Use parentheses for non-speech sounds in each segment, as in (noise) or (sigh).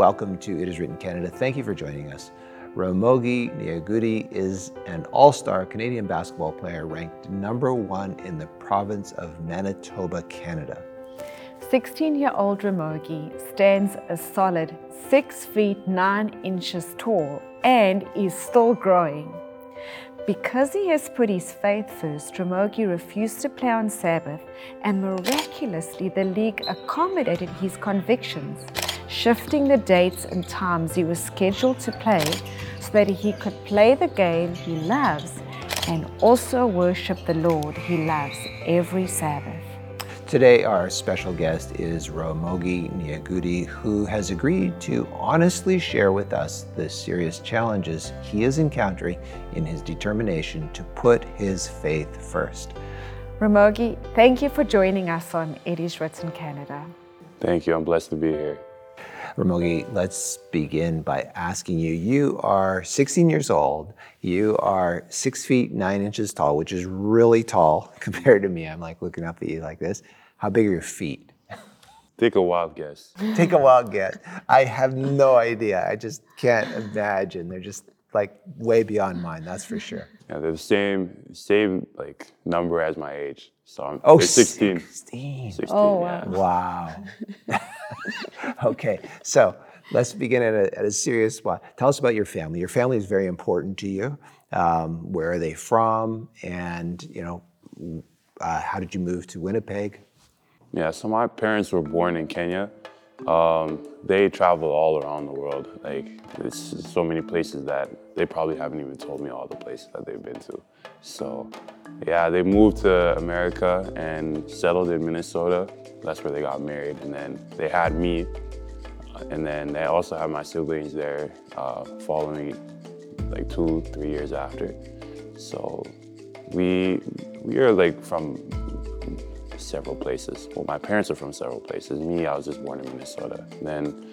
welcome to It Is Written Canada. Thank you for joining us. Ramogi Nyagudi is an all star Canadian basketball player ranked number one in the province of Manitoba, Canada. 16 year old Ramogi stands a solid 6 feet 9 inches tall and is still growing. Because he has put his faith first, Ramogi refused to play on Sabbath, and miraculously, the league accommodated his convictions, shifting the dates and times he was scheduled to play so that he could play the game he loves and also worship the Lord he loves every Sabbath. Today, our special guest is Ramogi Nyagudi, who has agreed to honestly share with us the serious challenges he is encountering in his determination to put his faith first. Ramogi, thank you for joining us on It Is Written Canada. Thank you. I'm blessed to be here. Ramogi, let's begin by asking you you are 16 years old, you are six feet nine inches tall, which is really tall (laughs) compared to me. I'm like looking up at you like this. How big are your feet? Take a wild guess. Take a wild guess. I have no idea. I just can't imagine. They're just like way beyond mine, that's for sure. Yeah, they're the same same like number as my age. So I'm Oh, they're 16. 16. 16, Oh, yeah. wow. Wow. (laughs) okay, so let's begin at a, at a serious spot. Tell us about your family. Your family is very important to you. Um, where are they from? And, you know, uh, how did you move to Winnipeg? Yeah, so my parents were born in Kenya. Um, they travel all around the world. Like, there's so many places that they probably haven't even told me all the places that they've been to. So, yeah, they moved to America and settled in Minnesota. That's where they got married. And then they had me. And then they also had my siblings there uh, following like two, three years after. So we we are like from several places. Well, my parents are from several places. Me, I was just born in Minnesota. Then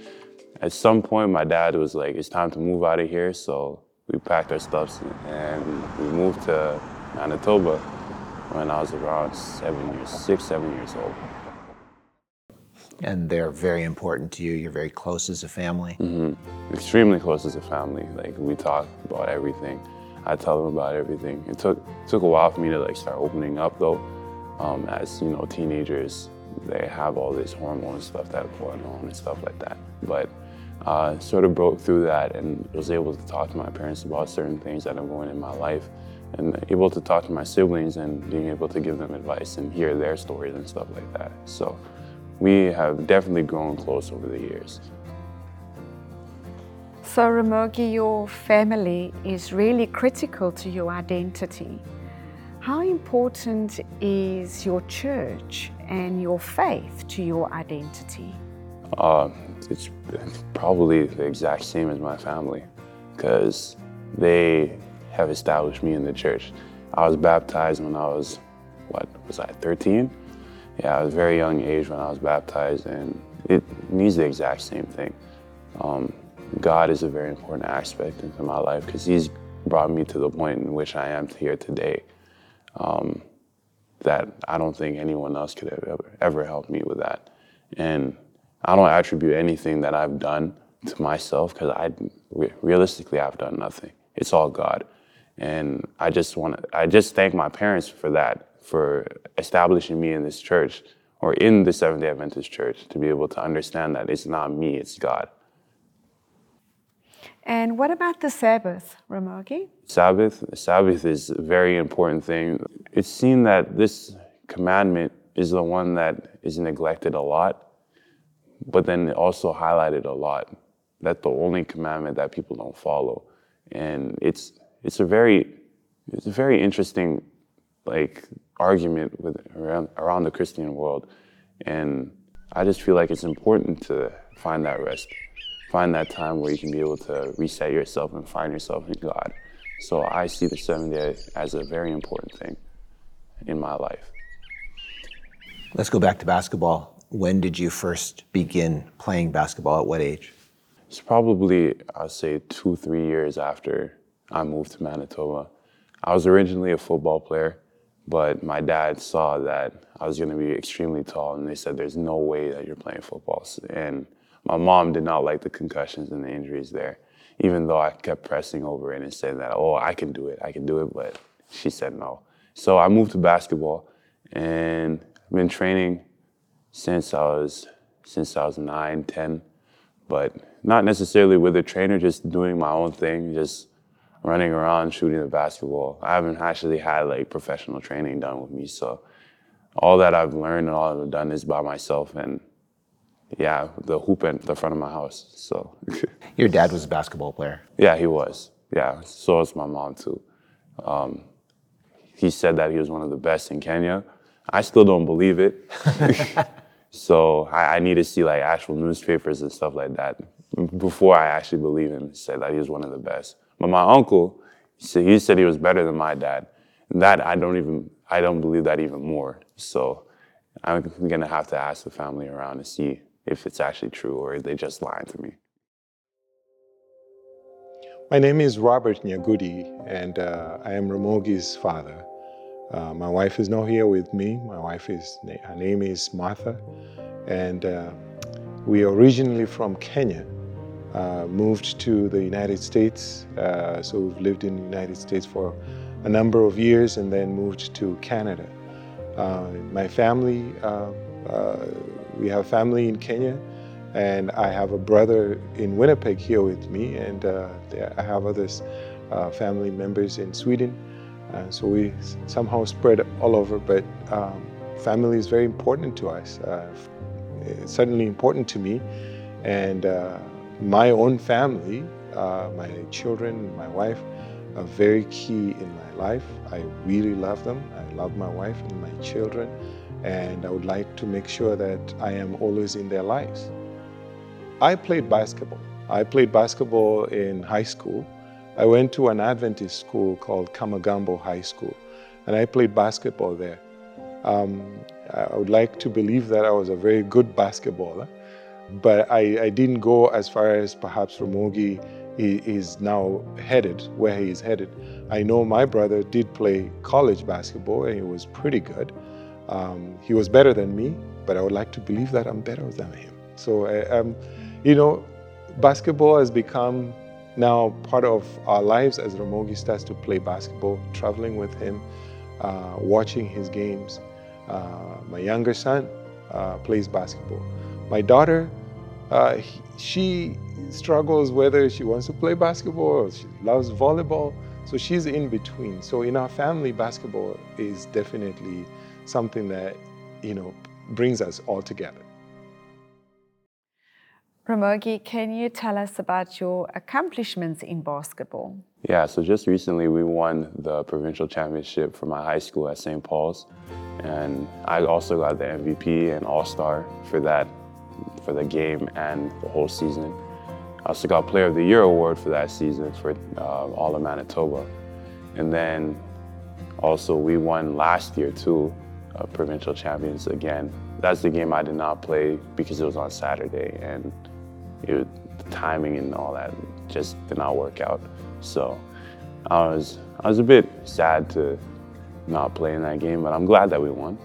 at some point, my dad was like, it's time to move out of here. So we packed our stuffs and we moved to Manitoba when I was around seven years, six, seven years old. And they're very important to you. You're very close as a family. Mm-hmm. Extremely close as a family. Like we talk about everything. I tell them about everything. It took took a while for me to like start opening up though. Um, as you know, teenagers, they have all this hormone stuff that going on and stuff like that. But uh, sort of broke through that and was able to talk to my parents about certain things that are going in my life and able to talk to my siblings and being able to give them advice and hear their stories and stuff like that. So we have definitely grown close over the years. So, Ramogi, your family is really critical to your identity. How important is your church and your faith to your identity? Uh, it's probably the exact same as my family because they have established me in the church. I was baptized when I was, what was I, 13? Yeah, I was very young age when I was baptized, and it means the exact same thing. Um, God is a very important aspect into my life because He's brought me to the point in which I am here today. Um, that I don't think anyone else could have ever, ever help me with that. And I don't attribute anything that I've done to myself because I realistically I've done nothing. It's all God. And I just want to I just thank my parents for that, for establishing me in this church or in the Seventh day Adventist church to be able to understand that it's not me, it's God. And what about the Sabbath, Ramogi? Sabbath, Sabbath is a very important thing. It's seen that this commandment is the one that is neglected a lot, but then it also highlighted a lot. That's the only commandment that people don't follow, and it's it's a very it's a very interesting like argument with around around the Christian world, and I just feel like it's important to find that rest, find that time where you can be able to reset yourself and find yourself in God. So I see the seventh day as a very important thing in my life. Let's go back to basketball. When did you first begin playing basketball? At what age? It's probably, I'd say, two, three years after I moved to Manitoba. I was originally a football player, but my dad saw that I was going to be extremely tall, and they said, There's no way that you're playing football. And my mom did not like the concussions and the injuries there, even though I kept pressing over it and saying that, oh, I can do it, I can do it, but she said no. So I moved to basketball and I've been training since I was since I was nine, 10, but not necessarily with a trainer, just doing my own thing, just running around shooting the basketball. I haven't actually had like professional training done with me, so all that I've learned and all I've done is by myself and yeah, the hoop in the front of my house. So (laughs) Your dad was a basketball player. yeah, he was. Yeah, so was my mom too. Um, he said that he was one of the best in Kenya. I still don't believe it. (laughs) so I, I need to see like actual newspapers and stuff like that before I actually believe him. He said that he was one of the best. But my uncle, he said, he was better than my dad. That I don't even I don't believe that even more. So I'm gonna have to ask the family around to see if it's actually true or they just lying to me. My name is Robert Nyagudi, and uh, I am Ramogi's father. Uh, my wife is not here with me. My wife is, her name is Martha, and uh, we are originally from Kenya. Uh, moved to the United States, uh, so we've lived in the United States for a number of years, and then moved to Canada. Uh, my family, we have family in Kenya, and I have a brother in Winnipeg here with me, and uh, I have others, uh, family members in Sweden. Uh, so we somehow spread all over, but um, family is very important to us. Certainly important to me, and my own family, uh, my children, my wife, are very key in my life. I really love them. I love my wife and my children, and I would like to make sure that I am always in their lives. I played basketball. I played basketball in high school. I went to an Adventist school called Kamagambo High School, and I played basketball there. Um, I would like to believe that I was a very good basketballer, but I, I didn't go as far as perhaps Ramogi is now headed, where he is headed. I know my brother did play college basketball, and he was pretty good. Um, he was better than me, but I would like to believe that I'm better than him. So I, um, you know, basketball has become now part of our lives as Ramogi starts to play basketball, traveling with him, uh, watching his games. Uh, my younger son uh, plays basketball. My daughter, uh, she struggles whether she wants to play basketball or she loves volleyball. So she's in between. So in our family, basketball is definitely something that, you know, brings us all together. Ramogi, can you tell us about your accomplishments in basketball? Yeah, so just recently we won the provincial championship for my high school at St. Paul's. And I also got the MVP and All Star for that, for the game and the whole season. I also got Player of the Year award for that season for uh, all of Manitoba. And then also we won last year too, uh, provincial champions again. That's the game I did not play because it was on Saturday and it, the timing and all that just did not work out. So I was I was a bit sad to not play in that game, but I'm glad that we won.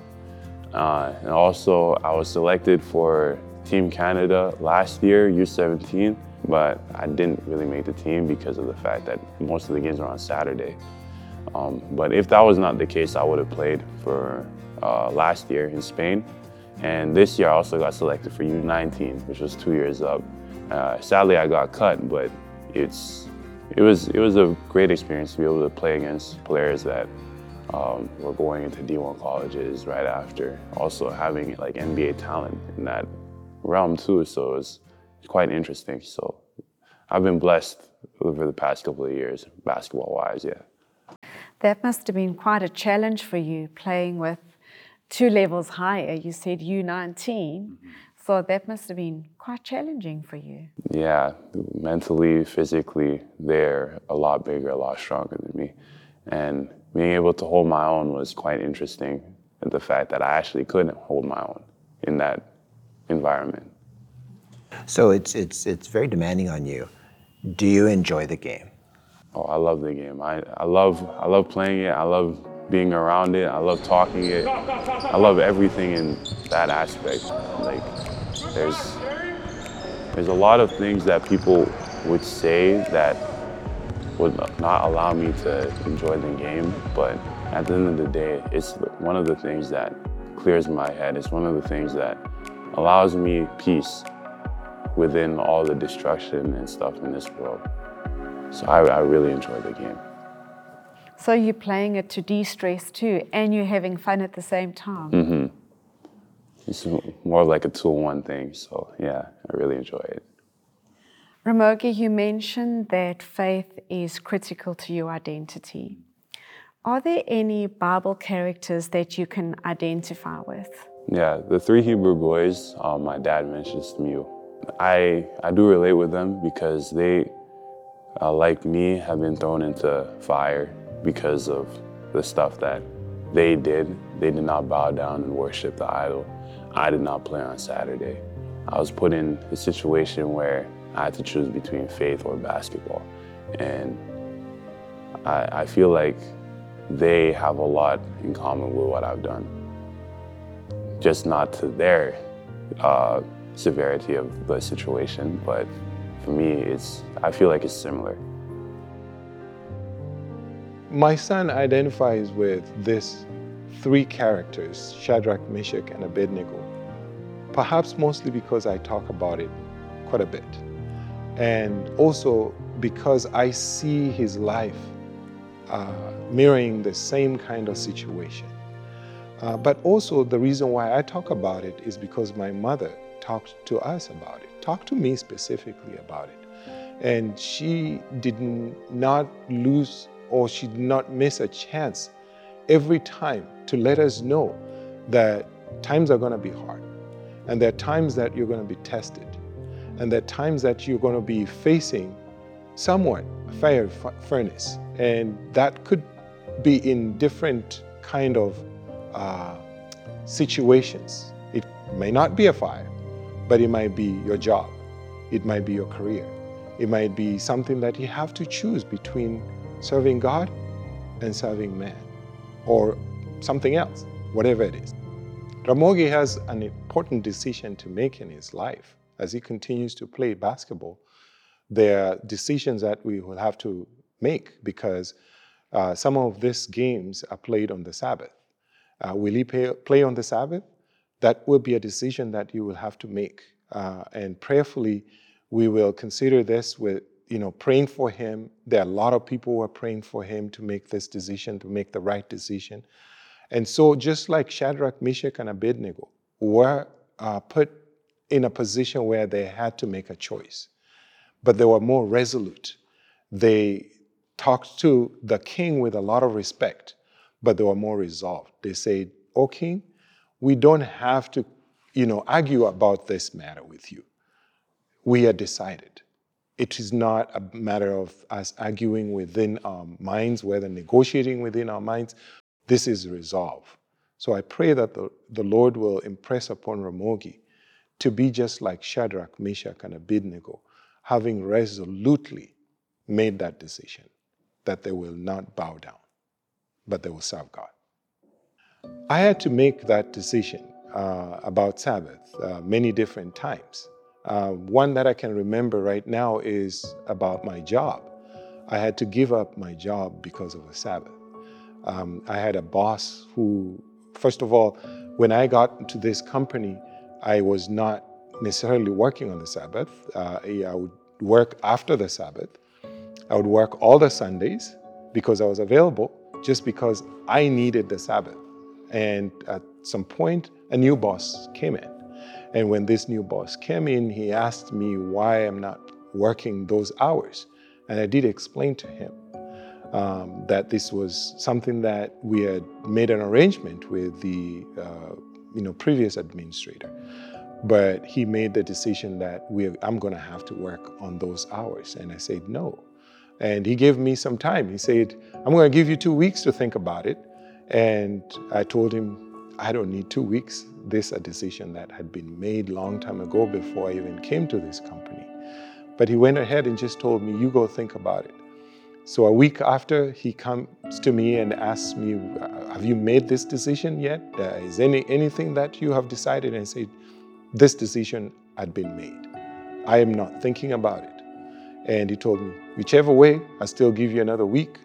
Uh, and also, I was selected for Team Canada last year, U17, but I didn't really make the team because of the fact that most of the games were on Saturday. Um, but if that was not the case, I would have played for uh, last year in Spain. And this year, I also got selected for U19, which was two years up. Uh, sadly, I got cut, but it's it was it was a great experience to be able to play against players that um, were going into D1 colleges right after. Also having like NBA talent in that realm too, so it's quite interesting. So I've been blessed over the past couple of years, basketball wise, yeah. That must have been quite a challenge for you playing with two levels higher. You said U19. Mm-hmm. So that must have been quite challenging for you. Yeah, mentally, physically, they're a lot bigger, a lot stronger than me. And being able to hold my own was quite interesting. And the fact that I actually couldn't hold my own in that environment. So it's it's it's very demanding on you. Do you enjoy the game? Oh, I love the game. I, I love I love playing it. I love being around it. I love talking it. I love everything in that aspect. Like there's There's a lot of things that people would say that would not allow me to enjoy the game, but at the end of the day, it's one of the things that clears my head. It's one of the things that allows me peace within all the destruction and stuff in this world. So I, I really enjoy the game. So you're playing it to de-stress too, and you're having fun at the same time. Mm-hmm. It's more like a two-in-one thing. So yeah, I really enjoy it. Ramogi, you mentioned that faith is critical to your identity. Are there any Bible characters that you can identify with? Yeah, the three Hebrew boys um, my dad mentions to me. I, I do relate with them because they, uh, like me, have been thrown into fire because of the stuff that they did. They did not bow down and worship the idol. I did not play on Saturday. I was put in a situation where I had to choose between faith or basketball. And I, I feel like they have a lot in common with what I've done. Just not to their uh, severity of the situation, but for me, it's, I feel like it's similar. My son identifies with this three characters, Shadrach, Meshach, and Abednego, perhaps mostly because I talk about it quite a bit. And also because I see his life uh, mirroring the same kind of situation. Uh, but also, the reason why I talk about it is because my mother talked to us about it, talked to me specifically about it. And she did not lose or she did not miss a chance every time to let us know that times are going to be hard and there are times that you're going to be tested and there are times that you're going to be facing somewhat a fire furnace and that could be in different kind of uh, situations. It may not be a fire but it might be your job. It might be your career. It might be something that you have to choose between serving god and serving man or something else whatever it is. Ramogi has an important decision to make in his life as he continues to play basketball. There are decisions that we will have to make because uh, some of these games are played on the Sabbath. Uh, will he pay, play on the Sabbath? That will be a decision that you will have to make. Uh, and prayerfully, we will consider this with, you know, praying for him. There are a lot of people who are praying for him to make this decision, to make the right decision. And so, just like Shadrach, Meshach, and Abednego were uh, put in a position where they had to make a choice, but they were more resolute. They talked to the king with a lot of respect, but they were more resolved. They said, "O king, we don't have to, you know, argue about this matter with you. We are decided. It is not a matter of us arguing within our minds, whether negotiating within our minds. This is resolve. So I pray that the, the Lord will impress upon Ramogi to be just like Shadrach, Meshach, and Abednego, having resolutely made that decision that they will not bow down, but they will serve God. I had to make that decision uh, about Sabbath uh, many different times. Uh, one that I can remember right now is about my job. I had to give up my job because of the Sabbath. Um, I had a boss who, first of all, when I got into this company, I was not necessarily working on the Sabbath. Uh, I would work after the Sabbath. I would work all the Sundays because I was available, just because I needed the Sabbath. And at some point, a new boss came in. And when this new boss came in, he asked me why I'm not working those hours. And I did explain to him um, that this was something that we had made an arrangement with the uh, you know, previous administrator. But he made the decision that we, I'm going to have to work on those hours. And I said, no. And he gave me some time. He said, I'm going to give you two weeks to think about it. And I told him, I don't need two weeks. This is a decision that had been made long time ago before I even came to this company. But he went ahead and just told me, you go think about it. So a week after, he comes to me and asks me, have you made this decision yet? Uh, is any anything that you have decided? And I said, this decision had been made. I am not thinking about it. And he told me, whichever way, I still give you another week.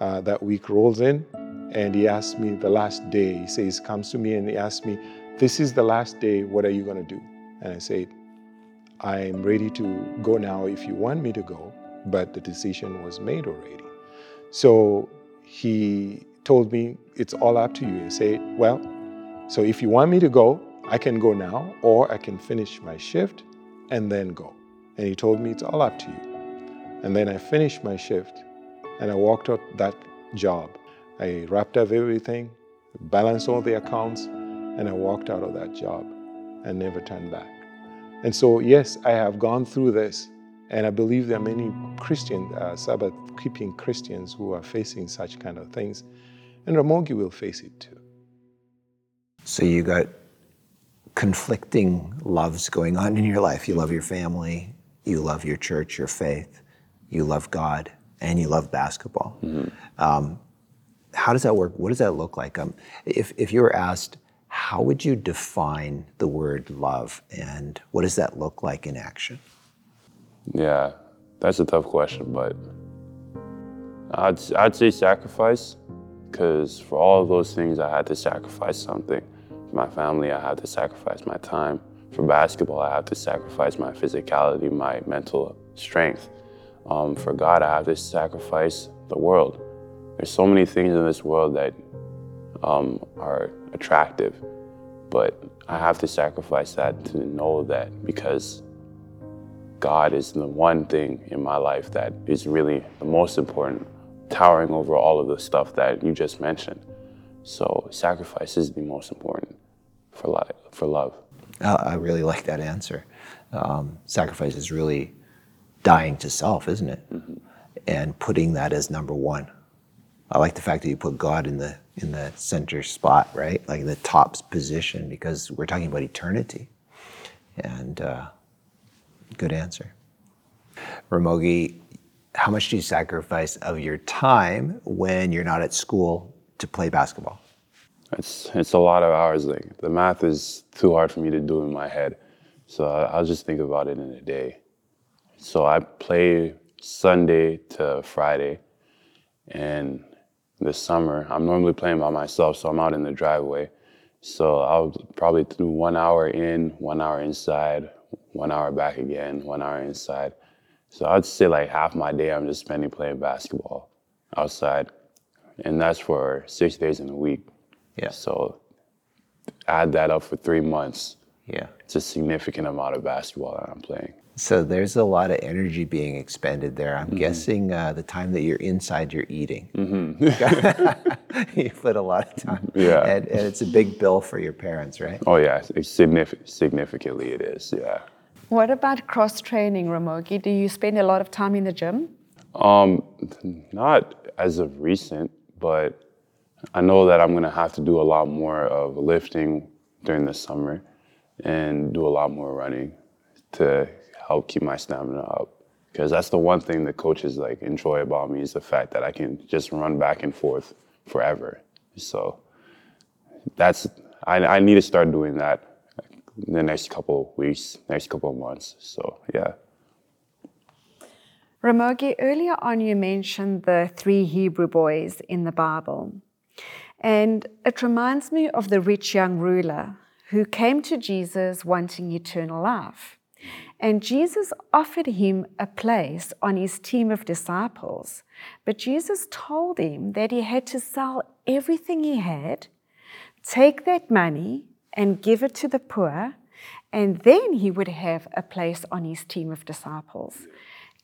Uh, that week rolls in, and he asked me the last day. He says, comes to me and he asks me, This is the last day, what are you going to do? And I said, I'm ready to go now if you want me to go, but the decision was made already. So he told me, It's all up to you. I said, Well, so if you want me to go, I can go now, or I can finish my shift and then go. And he told me, It's all up to you. And then I finished my shift and I walked out that job. I wrapped up everything, balanced all the accounts, and I walked out of that job and never turned back. And so, yes, I have gone through this, and I believe there are many Christian, uh, Sabbath keeping Christians who are facing such kind of things, and Ramogi will face it too. So you got conflicting loves going on in your life. You love your family, you love your church, your faith, you love God, and you love basketball. Um, how does that work? What does that look like? Um, if, if you were asked, how would you define the word love, and what does that look like in action? Yeah, that's a tough question, but I'd, I'd say sacrifice, because for all of those things, I had to sacrifice something. For my family, I had to sacrifice my time. For basketball, I have to sacrifice my physicality, my mental strength. Um, for God, I have to sacrifice the world. There's so many things in this world that um, are attractive, but I have to sacrifice that to know that because God is the one thing in my life that is really the most important, towering over all of the stuff that you just mentioned. So sacrifice is the most important for life, for love. I I really like that answer. Um, sacrifice is really dying to self, isn't it? And putting that as number one. I like the fact that you put God in the in the center spot, right? Like the top position, because we're talking about eternity. And uh, good answer, Ramogi. How much do you sacrifice of your time when you're not at school to play basketball? It's it's a lot of hours. Like the math is too hard for me to do in my head, so I- I'll just think about it in a day. So I play Sunday to Friday, and this summer I'm normally playing by myself, so I'm out in the driveway. So I'll probably do one hour in, one hour inside, one hour back again, one hour inside. So I'd say like half my day I'm just spending playing basketball outside, and that's for six days in a week. Yeah. So add that up for three months. Yeah. It's a significant amount of basketball that I'm playing. So there's a lot of energy being expended there. I'm guessing uh, the time that you're inside, you're eating. (laughs) (laughs) you put a lot of time. Yeah. And, and it's a big bill for your parents, right? Oh yeah, it's significant. Significantly, it is. Yeah. What about cross training, Ramogi? Do you spend a lot of time in the gym? Um, not as of recent, but I know that I'm gonna have to do a lot more of lifting during the summer, and do a lot more running to help keep my stamina up. Because that's the one thing the coaches like enjoy about me is the fact that I can just run back and forth forever. So that's I, I need to start doing that in the next couple weeks, next couple months. So yeah. Ramogi, earlier on you mentioned the three Hebrew boys in the Bible. And it reminds me of the rich young ruler who came to Jesus wanting eternal life. And Jesus offered him a place on his team of disciples. But Jesus told him that he had to sell everything he had, take that money, and give it to the poor, and then he would have a place on his team of disciples.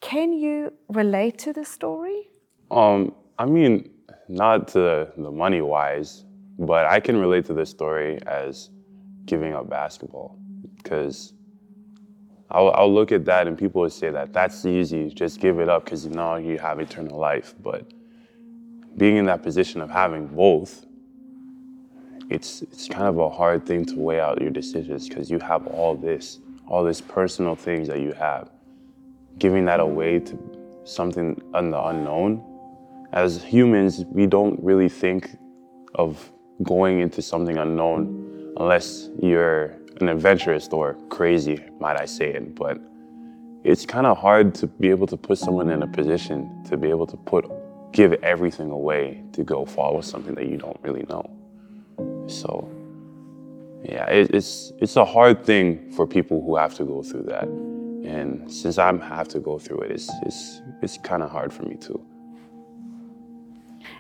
Can you relate to the story? Um, I mean, not to the money wise, but I can relate to this story as giving up basketball because I'll, I'll look at that and people would say that that's easy, just give it up because you know you have eternal life. But being in that position of having both, it's it's kind of a hard thing to weigh out your decisions because you have all this, all this personal things that you have. Giving that away to something in the unknown as humans, we don't really think of going into something unknown unless you're an adventurous or crazy, might I say it. But it's kind of hard to be able to put someone in a position to be able to put give everything away to go follow something that you don't really know. So yeah, it, it's it's a hard thing for people who have to go through that. And since I have to go through it, it's it's it's kind of hard for me too.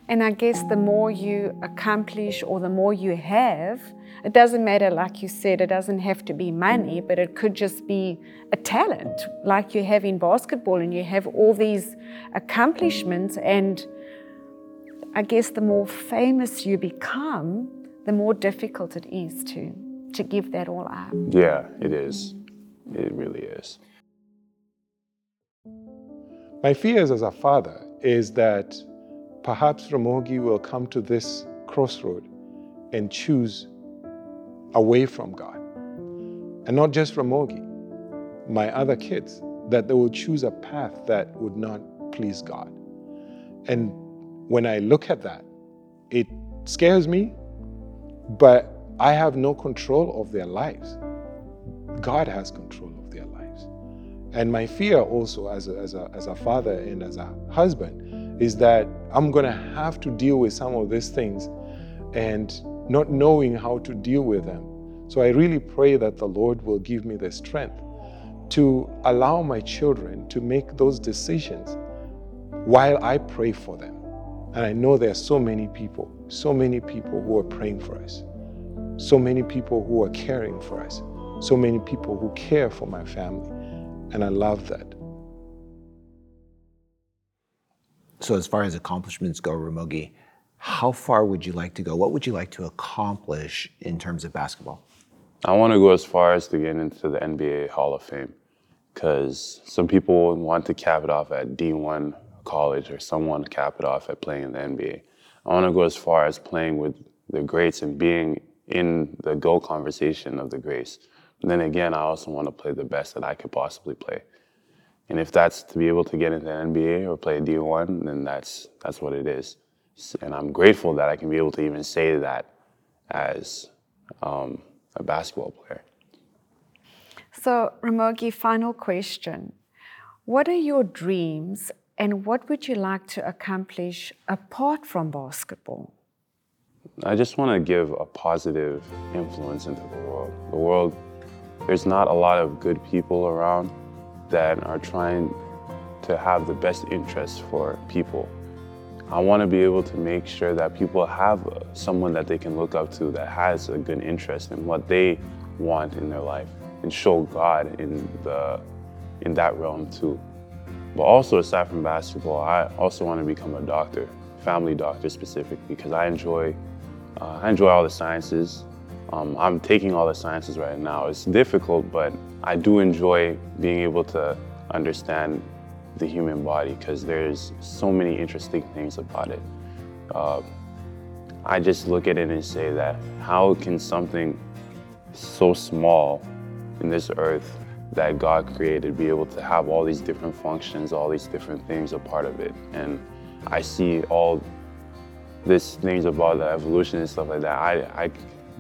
And I guess the more you accomplish or the more you have, it doesn't matter, like you said, it doesn't have to be money, but it could just be a talent, like you have in basketball, and you have all these accomplishments. And I guess the more famous you become, the more difficult it is to, to give that all up. Yeah, it is. It really is. My fears as a father is that perhaps Ramogi will come to this crossroad and choose away from God. And not just Ramogi, my other kids, that they will choose a path that would not please God. And when I look at that, it scares me, but I have no control of their lives. God has control of their lives. And my fear also as a, as a, as a father and as a husband is that I'm going to have to deal with some of these things and not knowing how to deal with them. So I really pray that the Lord will give me the strength to allow my children to make those decisions while I pray for them. And I know there are so many people, so many people who are praying for us, so many people who are caring for us, so many people who care for my family. And I love that. So, as far as accomplishments go, Ramogi, how far would you like to go? What would you like to accomplish in terms of basketball? I want to go as far as to get into the NBA Hall of Fame because some people want to cap it off at D1 college or someone cap it off at playing in the NBA. I want to go as far as playing with the greats and being in the GOAT conversation of the greats. And then again, I also want to play the best that I could possibly play. And if that's to be able to get into the NBA or play D1, then that's that's what it is. And I'm grateful that I can be able to even say that as um, a basketball player. So, Ramogi, final question. What are your dreams and what would you like to accomplish apart from basketball? I just want to give a positive influence into the world. The world, there's not a lot of good people around that are trying to have the best interests for people. I want to be able to make sure that people have someone that they can look up to that has a good interest in what they want in their life and show God in the in that realm too. But also aside from basketball, I also want to become a doctor, family doctor specifically, because I enjoy uh, I enjoy all the sciences. Um, I'm taking all the sciences right now. It's difficult, but I do enjoy being able to understand the human body because there's so many interesting things about it. Uh, I just look at it and say that how can something so small in this earth that God created be able to have all these different functions, all these different things a part of it? And I see all these things about the evolution and stuff like that. I, I,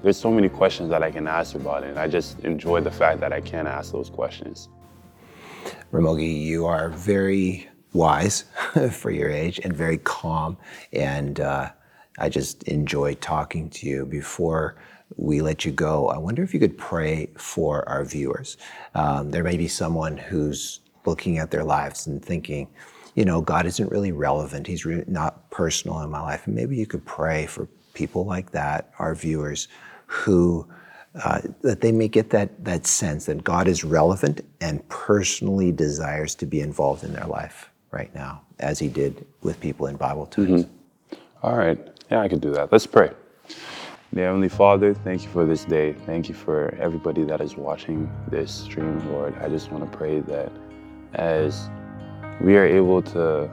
there's so many questions that I can ask about it, and I just enjoy the fact that I can ask those questions. Ramogi, you are very wise (laughs) for your age and very calm. And uh, I just enjoy talking to you. Before we let you go, I wonder if you could pray for our viewers. Um, there may be someone who's looking at their lives and thinking, you know, God isn't really relevant. He's re- not personal in my life. And maybe you could pray for people like that, our viewers, who uh, that they may get that, that sense that God is relevant and personally desires to be involved in their life right now, as he did with people in Bible times. Mm-hmm. All right. Yeah, I can do that. Let's pray. Heavenly Father, thank you for this day. Thank you for everybody that is watching this stream, Lord. I just want to pray that as we are able to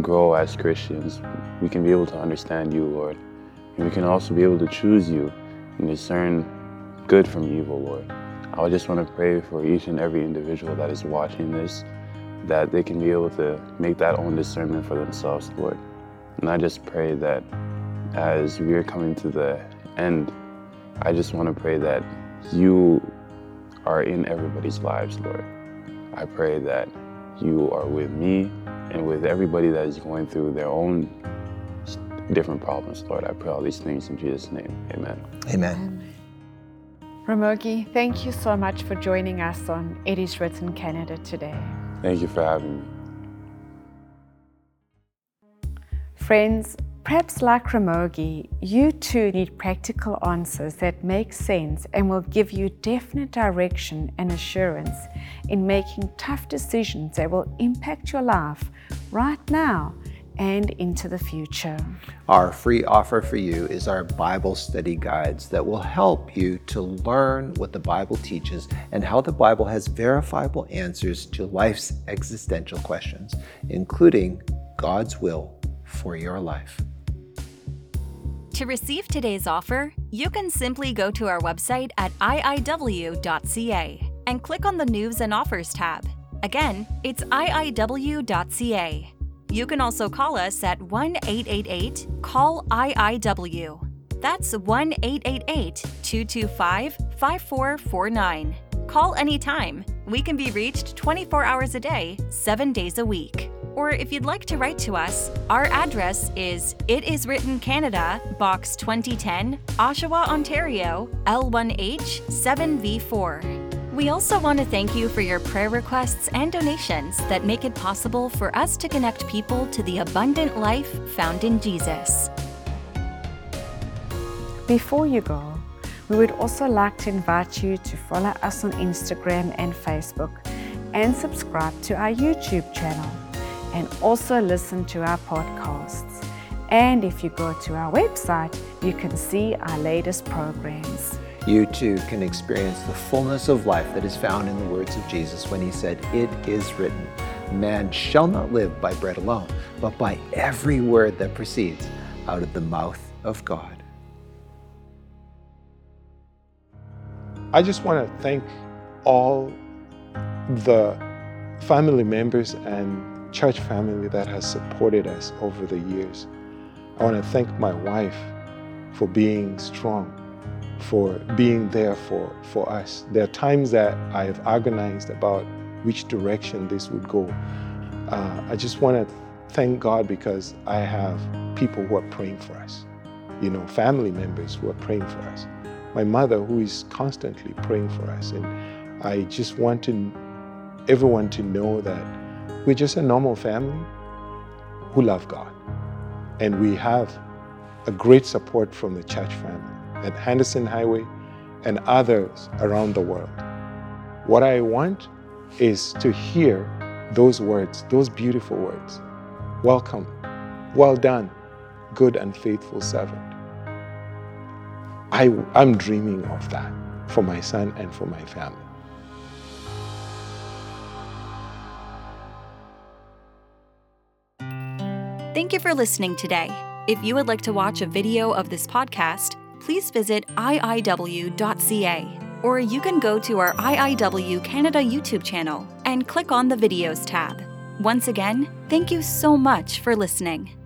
grow as Christians, we can be able to understand you, Lord. And we can also be able to choose you and discern good from evil, Lord. I just want to pray for each and every individual that is watching this, that they can be able to make that own discernment for themselves, Lord. And I just pray that as we are coming to the end, I just want to pray that you are in everybody's lives, Lord. I pray that you are with me and with everybody that is going through their own different problems, Lord. I pray all these things in Jesus' name. Amen. Amen. Ramogi, thank you so much for joining us on It Is Written Canada today. Thank you for having me. Friends, perhaps like Ramogi, you too need practical answers that make sense and will give you definite direction and assurance in making tough decisions that will impact your life right now and into the future. Our free offer for you is our Bible study guides that will help you to learn what the Bible teaches and how the Bible has verifiable answers to life's existential questions, including God's will for your life. To receive today's offer, you can simply go to our website at iiw.ca and click on the News and Offers tab. Again, it's iiw.ca. You can also call us at 1 888 CALL IIW. That's 1 888 225 5449. Call anytime. We can be reached 24 hours a day, 7 days a week. Or if you'd like to write to us, our address is It Is Written Canada, Box 2010, Oshawa, Ontario, L1H 7V4. We also want to thank you for your prayer requests and donations that make it possible for us to connect people to the abundant life found in Jesus. Before you go, we would also like to invite you to follow us on Instagram and Facebook and subscribe to our YouTube channel and also listen to our podcasts. And if you go to our website, you can see our latest programs. You too can experience the fullness of life that is found in the words of Jesus when he said, It is written, Man shall not live by bread alone, but by every word that proceeds out of the mouth of God. I just want to thank all the family members and church family that has supported us over the years. I want to thank my wife for being strong, for being there for, for us. There are times that I have agonized about which direction this would go. Uh, I just want to thank God because I have people who are praying for us, you know, family members who are praying for us my mother who is constantly praying for us. And I just want to, everyone to know that we're just a normal family who love God. And we have a great support from the church family at Henderson Highway and others around the world. What I want is to hear those words, those beautiful words. Welcome, well done, good and faithful servant. I, I'm dreaming of that for my son and for my family. Thank you for listening today. If you would like to watch a video of this podcast, please visit iiw.ca or you can go to our IIW Canada YouTube channel and click on the Videos tab. Once again, thank you so much for listening.